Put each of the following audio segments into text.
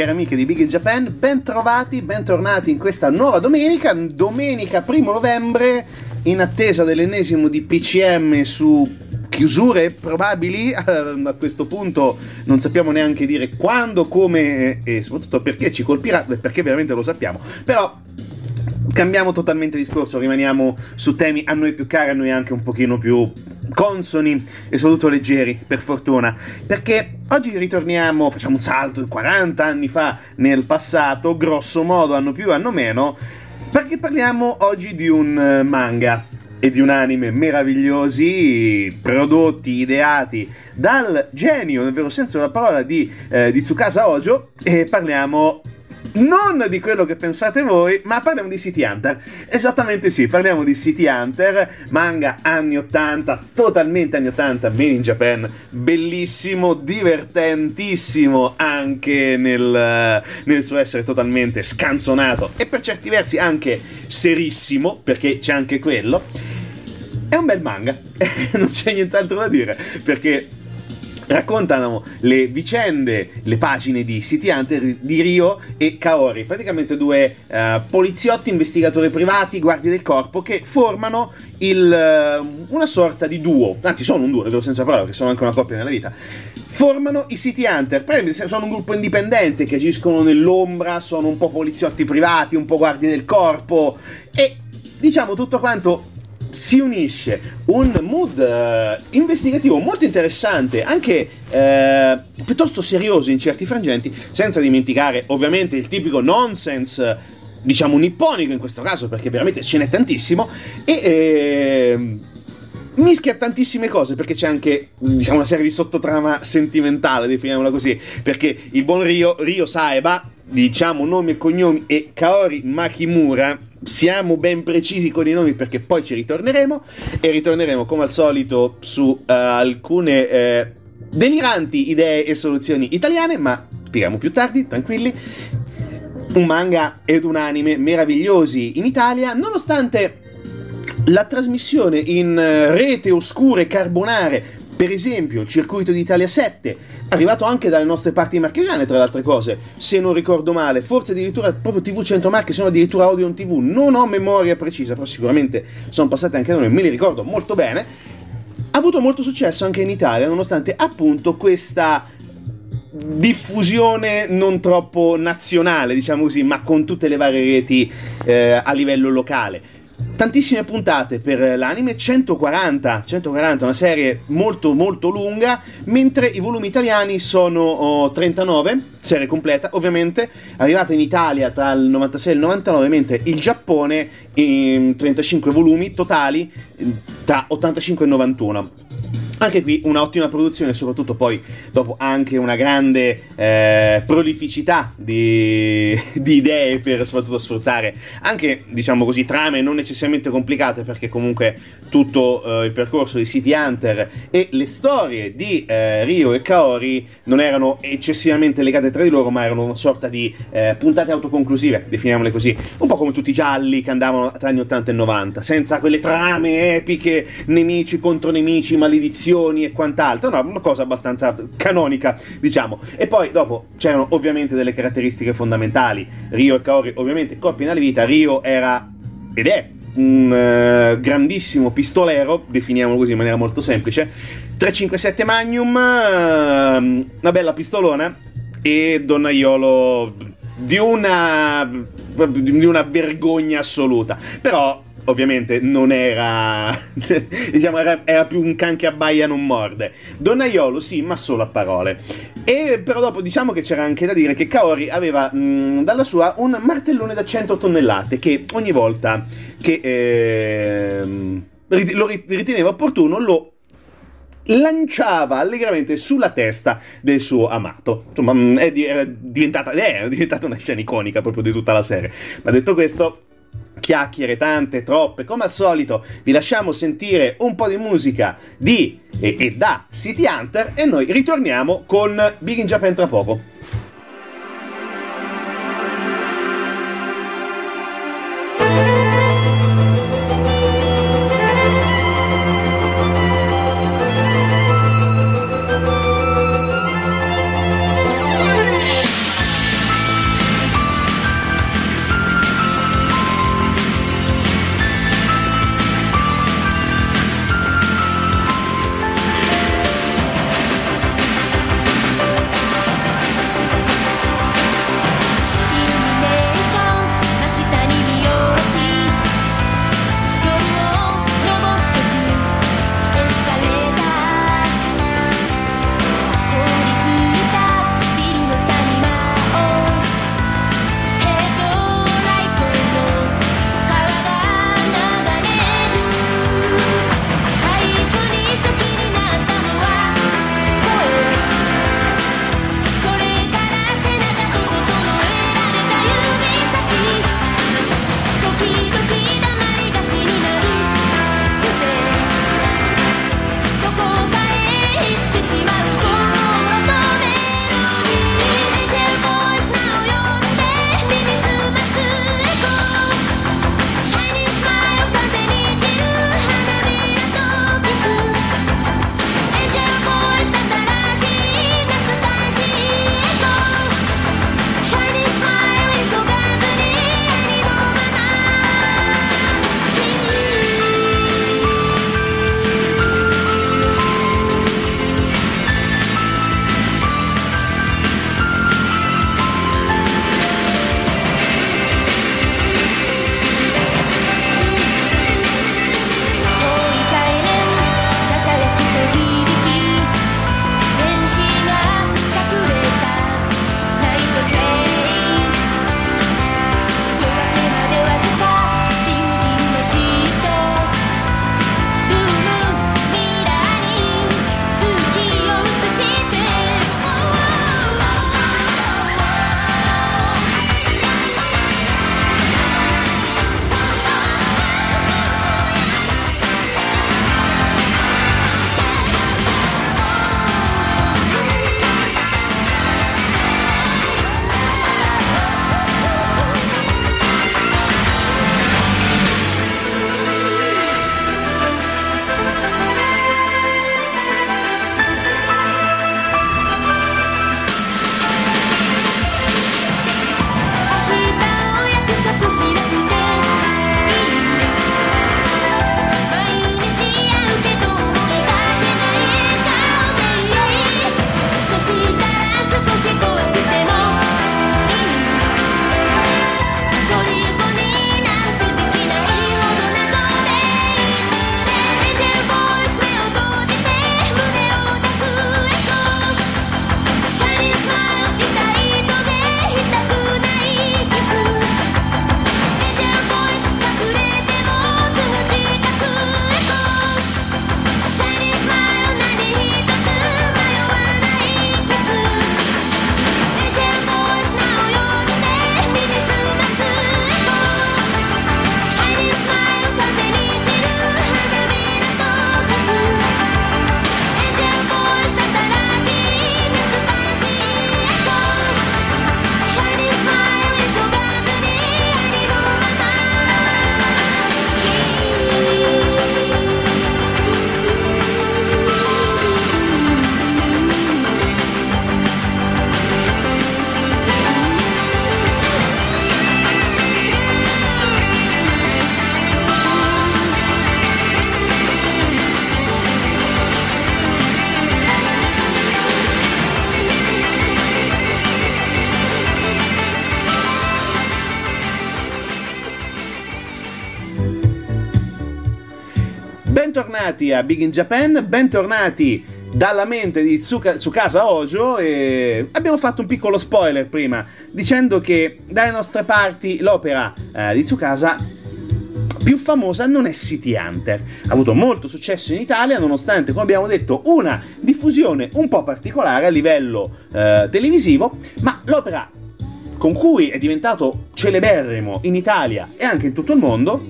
Cari amiche di Big Japan, ben trovati, bentornati in questa nuova domenica, domenica 1 novembre, in attesa dell'ennesimo di PCM su chiusure probabili, a questo punto non sappiamo neanche dire quando, come e soprattutto perché ci colpirà, perché veramente lo sappiamo, però cambiamo totalmente discorso, rimaniamo su temi a noi più cari, a noi anche un pochino più consoni e soprattutto leggeri, per fortuna, perché oggi ritorniamo, facciamo un salto di 40 anni fa nel passato, grosso modo, anno più, anno meno, perché parliamo oggi di un eh, manga e di un anime meravigliosi, prodotti, ideati dal genio, nel vero senso della parola, di, eh, di Tsukasa Ojo, e parliamo non di quello che pensate voi, ma parliamo di City Hunter. Esattamente sì, parliamo di City Hunter, manga anni 80, totalmente anni 80, made in Japan, bellissimo, divertentissimo anche nel, nel suo essere totalmente scanzonato e per certi versi anche serissimo, perché c'è anche quello. È un bel manga, non c'è nient'altro da dire, perché raccontano le vicende, le pagine di City Hunter di Rio e Kaori, praticamente due uh, poliziotti, investigatori privati, guardie del corpo che formano il, uh, una sorta di duo, anzi sono un duo, vero senso della parola, che sono anche una coppia nella vita. Formano i City Hunter, sono un gruppo indipendente che agiscono nell'ombra, sono un po' poliziotti privati, un po' guardie del corpo. E diciamo tutto quanto si unisce un mood uh, investigativo molto interessante, anche uh, piuttosto serioso in certi frangenti, senza dimenticare ovviamente il tipico nonsense, diciamo nipponico in questo caso, perché veramente ce n'è tantissimo, e... Eh, mischia tantissime cose perché c'è anche diciamo, una serie di sottotrama sentimentale, definiamola così, perché il buon Rio, Rio Saeba, diciamo nomi e cognomi, e Kaori Makimura siamo ben precisi con i nomi perché poi ci ritorneremo e ritorneremo come al solito su uh, alcune uh, deliranti idee e soluzioni italiane, ma spieghiamo più tardi, tranquilli. Un manga ed un anime meravigliosi in Italia, nonostante la trasmissione in eh, rete oscure carbonare, per esempio il circuito d'Italia 7, arrivato anche dalle nostre parti marchigiane, tra le altre cose, se non ricordo male, forse addirittura proprio TV 100 Marche, se no addirittura Audio TV, non ho memoria precisa, però sicuramente sono passate anche da noi, me li ricordo molto bene, ha avuto molto successo anche in Italia, nonostante appunto questa diffusione non troppo nazionale, diciamo così, ma con tutte le varie reti eh, a livello locale tantissime puntate per l'anime, 140, 140, una serie molto molto lunga, mentre i volumi italiani sono oh, 39, serie completa, ovviamente, arrivata in Italia tra il 96 e il 99, mentre il Giappone in 35 volumi totali tra 85 e 91. Anche qui un'ottima produzione, soprattutto poi dopo anche una grande eh, prolificità di, di, idee per soprattutto sfruttare anche, diciamo così, trame non necessariamente complicate, perché comunque tutto eh, il percorso di City Hunter e le storie di eh, Rio e Kaori non erano eccessivamente legate tra di loro, ma erano una sorta di eh, puntate autoconclusive, definiamole così, un po' come tutti i gialli che andavano tra gli anni 80 e 90, senza quelle trame epiche, nemici contro nemici, maledizioni missioni e quant'altro, no, una cosa abbastanza canonica, diciamo. E poi dopo c'erano ovviamente delle caratteristiche fondamentali. Rio e Kaori, ovviamente, coppia nella vita. Rio era ed è un uh, grandissimo pistolero, definiamolo così in maniera molto semplice. 357 Magnum, uh, una bella pistolona e Donnaiolo di una di una vergogna assoluta. Però ovviamente non era diciamo era, era, più un can che abbaia non morde Donnaiolo sì ma solo a parole e però dopo diciamo che c'era anche da dire che Kaori aveva mh, dalla sua un martellone da 100 tonnellate che ogni volta che eh, lo riteneva opportuno lo lanciava allegramente sulla testa del suo amato. Insomma, è, diventata, è diventata una scena iconica proprio di tutta la serie. Ma detto questo, chiacchiere tante, troppe, come al solito vi lasciamo sentire un po' di musica di e, e da City Hunter e noi ritorniamo con Big in Japan tra poco. Bentornati a Big in Japan, bentornati dalla mente di Tsuka, Tsukasa Ojo e abbiamo fatto un piccolo spoiler prima dicendo che dalle nostre parti l'opera eh, di Tsukasa più famosa non è City Hunter. Ha avuto molto successo in Italia, nonostante, come abbiamo detto, una diffusione un po' particolare a livello eh, televisivo, ma l'opera con cui è diventato celeberrimo in Italia e anche in tutto il mondo,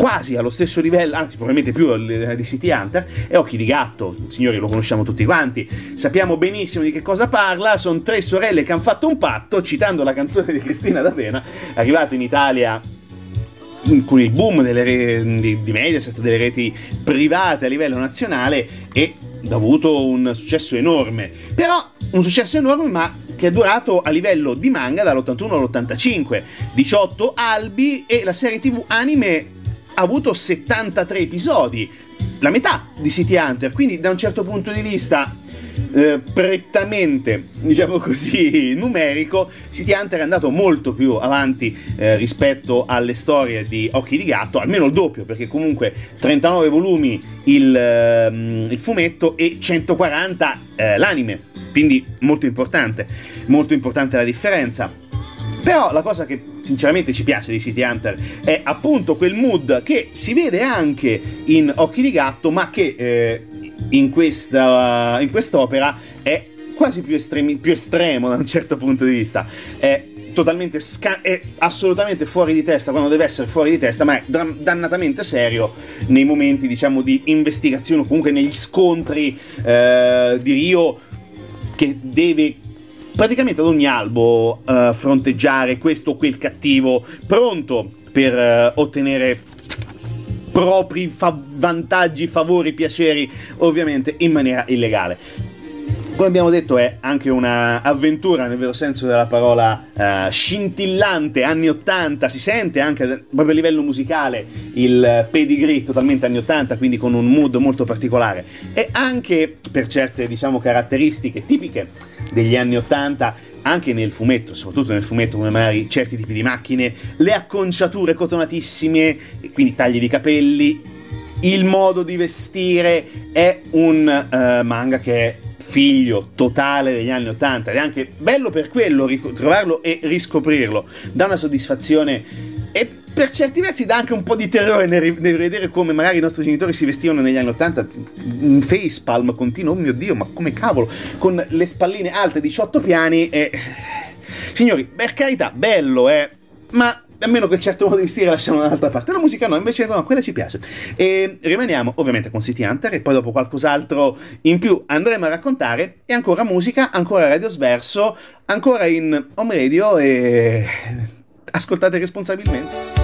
quasi allo stesso livello, anzi probabilmente più di City Hunter, è Occhi di Gatto, signori lo conosciamo tutti quanti, sappiamo benissimo di che cosa parla, sono tre sorelle che hanno fatto un patto, citando la canzone di Cristina D'Avena, arrivato in Italia con il boom re- di, di Mediaset, delle reti private a livello nazionale e ha avuto un successo enorme. Però un successo enorme ma che è durato a livello di manga dall'81 all'85, 18 albi e la serie tv anime ha avuto 73 episodi, la metà di City Hunter, quindi da un certo punto di vista eh, prettamente, diciamo così, numerico, City Hunter è andato molto più avanti eh, rispetto alle storie di Occhi di Gatto, almeno il doppio, perché comunque 39 volumi il, eh, il fumetto e 140 eh, l'anime, quindi molto importante, molto importante la differenza. Però la cosa che sinceramente ci piace di City Hunter è appunto quel mood che si vede anche in Occhi di Gatto, ma che eh, in, questa, in quest'opera è quasi più, estremi, più estremo da un certo punto di vista. È totalmente sca- è assolutamente fuori di testa quando deve essere fuori di testa, ma è dannatamente serio nei momenti, diciamo, di investigazione o comunque negli scontri eh, di Rio che deve praticamente ad ogni albo eh, fronteggiare questo o quel cattivo pronto per eh, ottenere propri fa- vantaggi, favori, piaceri, ovviamente in maniera illegale. Come abbiamo detto è anche un'avventura nel vero senso della parola uh, scintillante, anni 80, si sente anche proprio a livello musicale il pedigree totalmente anni 80, quindi con un mood molto particolare. E anche per certe diciamo caratteristiche tipiche degli anni 80 anche nel fumetto, soprattutto nel fumetto come magari certi tipi di macchine, le acconciature cotonatissime, quindi tagli di capelli, il modo di vestire è un uh, manga che è figlio totale degli anni 80 ed è anche bello per quello trovarlo e riscoprirlo, dà una soddisfazione e per certi versi dà anche un po' di terrore nel, vedere come magari i nostri genitori si vestivano negli anni 80 in facepalm continuo, oh mio dio, ma come cavolo, con le spalline alte 18 piani e... Signori, per carità, bello, eh, ma a meno che certo modo di vestire lasciamo dall'altra parte. La musica no, invece no, quella ci piace. E rimaniamo ovviamente con City Hunter e poi dopo qualcos'altro in più andremo a raccontare e ancora musica, ancora radio sverso, ancora in home radio e ascoltate responsabilmente.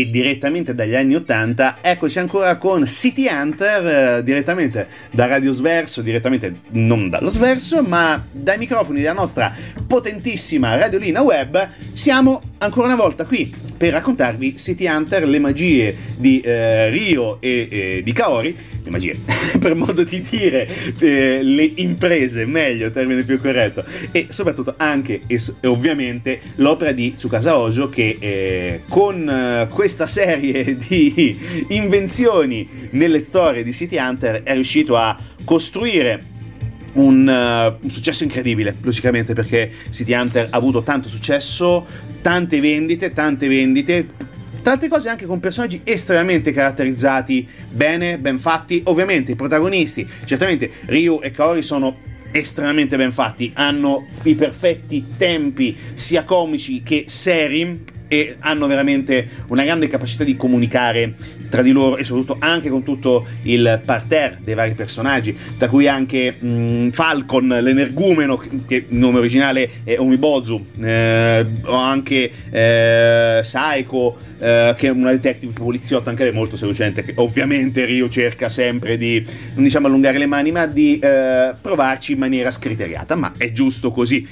E direttamente dagli anni 80, eccoci ancora con City Hunter, eh, direttamente da Radio Sverso, direttamente non dallo Sverso, ma dai microfoni della nostra potentissima radiolina web, siamo ancora una volta qui per raccontarvi City Hunter, le magie di eh, Rio e eh, di Kaori, le magie, per modo di dire, eh, le imprese, meglio, termine più corretto, e soprattutto anche e, ovviamente l'opera di Tsukasa Ojo che eh, con eh, questa serie di invenzioni nelle storie di City Hunter è riuscito a costruire un, uh, un, successo incredibile, logicamente, perché City Hunter ha avuto tanto successo, tante vendite, tante vendite. Tante cose anche con personaggi estremamente caratterizzati, bene, ben fatti. Ovviamente i protagonisti, certamente Ryu e Kaori sono estremamente ben fatti, hanno i perfetti tempi sia comici che seri e hanno veramente una grande capacità di comunicare tra di loro e soprattutto anche con tutto il parterre dei vari personaggi, da cui anche mh, mm, Falcon, l'energumeno, che il nome originale è Omibozu, eh, o anche eh, Saiko, eh, che è una detective poliziotta, anche lei molto seducente, che ovviamente Ryu cerca sempre di, non diciamo allungare le mani, ma di eh, provarci in maniera scriteriata, ma è giusto così.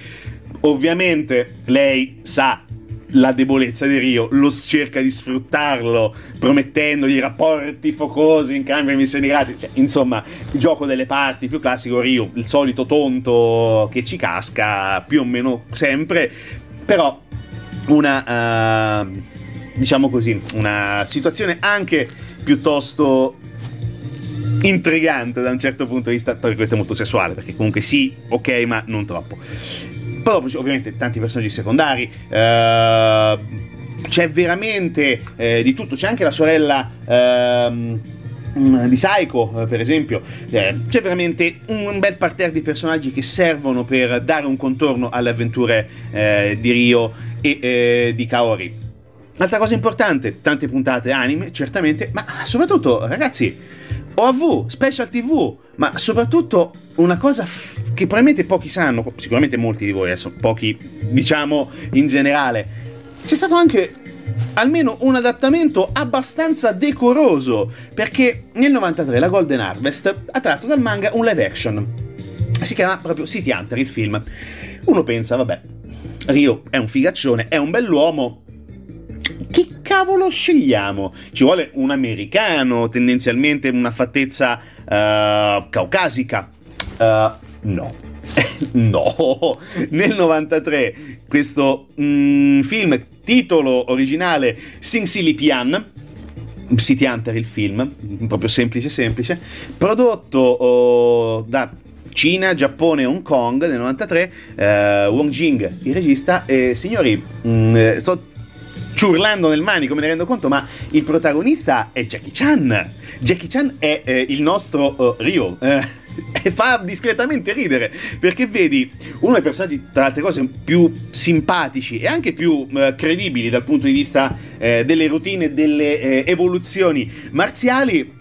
Ovviamente lei sa la debolezza di Rio, lo cerca di sfruttarlo promettendogli rapporti focosi in cambio di missioni gratis. Cioè, insomma, il gioco delle parti più classico Rio, il solito tonto che ci casca più o meno sempre, però una uh, diciamo così, una situazione anche piuttosto intrigante da un certo punto di vista, tra virgolette molto sessuale, perché comunque sì, ok, ma non troppo. Poi dopo ovviamente tanti personaggi secondari. Eh, c'è veramente eh, di tutto. C'è anche la sorella. Ehm, di Psycho, eh, per esempio, eh, c'è veramente un bel parterre di personaggi che servono per dare un contorno alle avventure eh, di Rio e di Kaori. Altra cosa importante, tante puntate anime, certamente, ma soprattutto, ragazzi, OAV, Special TV, ma soprattutto una cosa f- che probabilmente pochi sanno, sicuramente molti di voi adesso, pochi diciamo in generale, c'è stato anche almeno un adattamento abbastanza decoroso, perché nel 93 la Golden Harvest ha tratto dal manga un live action. Si chiama proprio City Hunter il film. Uno pensa, vabbè, Rio è un figaccione, è un bell'uomo, che cavolo scegliamo? Ci vuole un americano, tendenzialmente una fattezza uh, caucasica. Uh, no. no, nel 93 questo mm, film, titolo originale Sing Silly Pian, City Hunter il film, proprio semplice semplice, prodotto oh, da Cina, Giappone Hong Kong nel 93, eh, Wong Jing il regista e signori, mh, mm, eh, so, ciurlando nel manico, me ne rendo conto, ma il protagonista è Jackie Chan. Jackie Chan è eh, il nostro uh, Rio. Eh, e fa discretamente ridere perché vedi uno dei personaggi tra le altre cose più simpatici e anche più eh, credibili dal punto di vista eh, delle routine e delle eh, evoluzioni marziali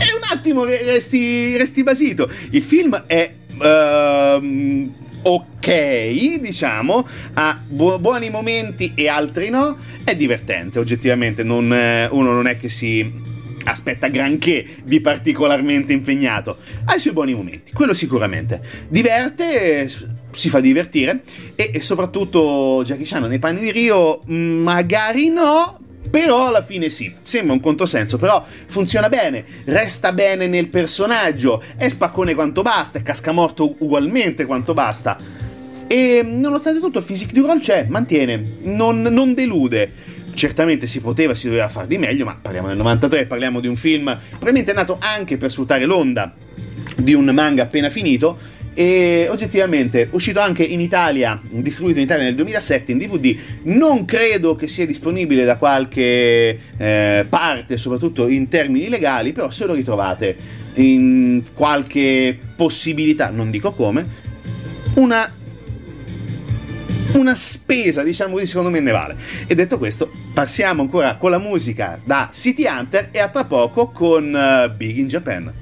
e un attimo resti, resti basito. Il film è uh, ok, diciamo, ha bu- buoni momenti e altri no, è divertente, oggettivamente non, eh, uno non è che si aspetta granché di particolarmente impegnato, ha i suoi buoni momenti, quello sicuramente. Diverte, si fa divertire e, e soprattutto Jackie Chan nei panni di Rio magari no, però alla fine sì, sembra un controsenso, però funziona bene, resta bene nel personaggio, è spaccone quanto basta, è cascamorto ugualmente quanto basta. E nonostante tutto il physique du roll c'è, mantiene, non, non delude. Certamente si poteva, si doveva fare di meglio, ma parliamo del 93, parliamo di un film probabilmente nato anche per sfruttare l'onda di un manga appena finito e oggettivamente uscito anche in Italia, distribuito in Italia nel 2007 in DVD, non credo che sia disponibile da qualche eh, parte, soprattutto in termini legali, però se lo ritrovate in qualche possibilità, non dico come, una una spesa, diciamo così, secondo me ne vale. E detto questo, passiamo ancora con la musica da City Hunter e a tra poco con uh, Big in Japan.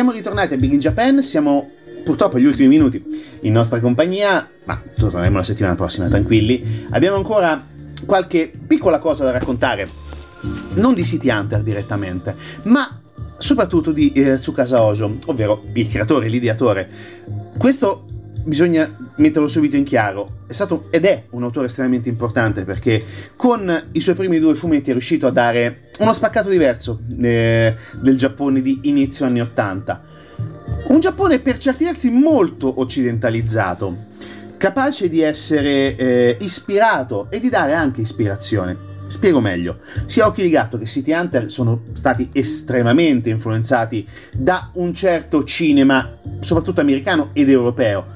Siamo ritornati a Big in Japan, siamo purtroppo agli ultimi minuti in nostra compagnia, ma torneremo la settimana prossima tranquilli. Abbiamo ancora qualche piccola cosa da raccontare, non di City Hunter direttamente, ma soprattutto di eh, Tsukasa Ojo, ovvero il creatore, l'ideatore. Questo bisogna metterlo subito in chiaro, è stato ed è un autore estremamente importante perché con i suoi primi due fumetti è riuscito a dare uno spaccato diverso eh, del Giappone di inizio anni 80. Un Giappone per certi versi molto occidentalizzato, capace di essere eh, ispirato e di dare anche ispirazione. Spiego meglio. Sia Occhi di Gatto che City Hunter sono stati estremamente influenzati da un certo cinema, soprattutto americano ed europeo,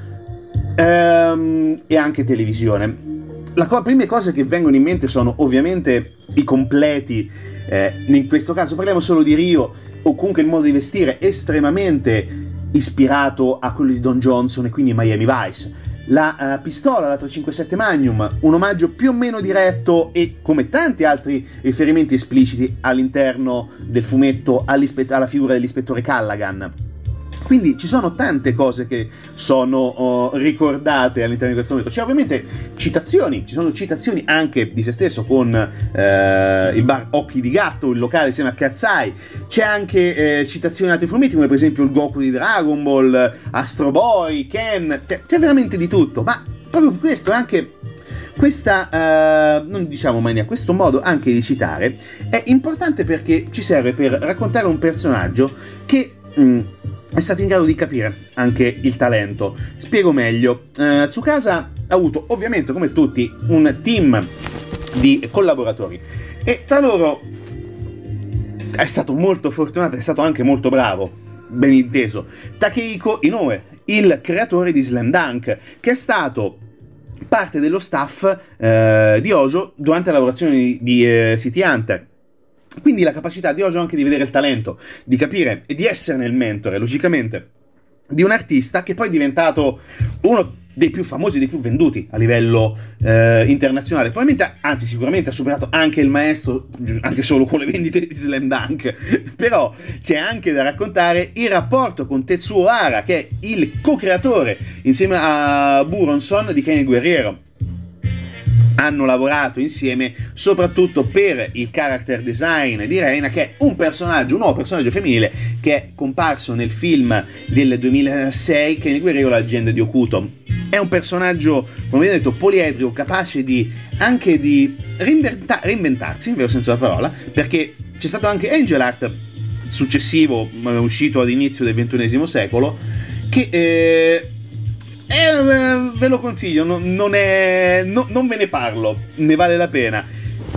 ehm, e anche televisione. Le co- prime cose che vengono in mente sono ovviamente i completi, eh, in questo caso parliamo solo di Rio, o comunque il modo di vestire estremamente ispirato a quello di Don Johnson e quindi Miami Vice la uh, pistola, la 357 Magnum, un omaggio più o meno diretto e come tanti altri riferimenti espliciti all'interno del fumetto alla figura dell'ispettore Callaghan. Quindi ci sono tante cose che sono oh, ricordate all'interno di questo momento. C'è ovviamente citazioni, ci sono citazioni anche di se stesso con eh, il bar Occhi di Gatto, il locale insieme a Katsai. C'è anche eh, citazioni altri fumetti come per esempio il Goku di Dragon Ball, Astro Boy, Ken, c'è, c'è veramente di tutto. Ma proprio questo è anche questa, uh, non diciamo mania, questo modo anche di citare è importante perché ci serve per raccontare un personaggio che mh, mm, è stato in grado di capire anche il talento. Spiego meglio. Uh, Tsukasa ha avuto ovviamente come tutti un team di collaboratori e tra loro è stato molto fortunato, è stato anche molto bravo, ben inteso, Takehiko Inoue, il creatore di Slam Dunk, che è stato parte dello staff eh, di Ojo durante la lavorazione di, di eh, City Hunter quindi la capacità di Ojo anche di vedere il talento, di capire e di esserne il mentore, logicamente, di un artista che poi è diventato uno dei più famosi, dei più venduti a livello eh, internazionale. Probabilmente, anzi, sicuramente ha superato anche il maestro, anche solo con le vendite di Slam Dunk. Però c'è anche da raccontare il rapporto con Tetsuo Hara, che è il co-creatore insieme a Buronson di Kenny Guerriero hanno lavorato insieme soprattutto per il character design di Reina che è un personaggio, un nuovo personaggio femminile che è comparso nel film del 2006 che il guerriero la leggenda di Okuto. È un personaggio come vi ho detto poliedrico capace di anche di reinventa- reinventarsi in vero senso della parola perché c'è stato anche Angel Art successivo uscito ad inizio del XXI secolo che eh, eh, ve lo consiglio, non, non, è, no, non ve ne parlo, ne vale la pena.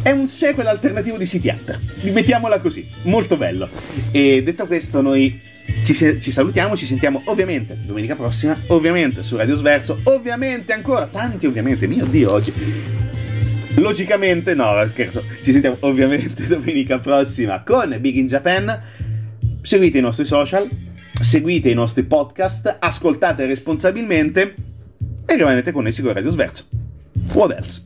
È un sequel alternativo di City Hunter, mettiamola così, molto bello. E detto questo, noi ci, ci, salutiamo, ci sentiamo ovviamente domenica prossima, ovviamente su Radio Sverso, ovviamente ancora, tanti ovviamente, mio Dio, oggi. Logicamente, no, scherzo, ci sentiamo ovviamente domenica prossima con Big in Japan. Seguite i nostri social, seguite i nostri podcast, ascoltate responsabilmente e rimanete connessi con Radio Sverso. What else?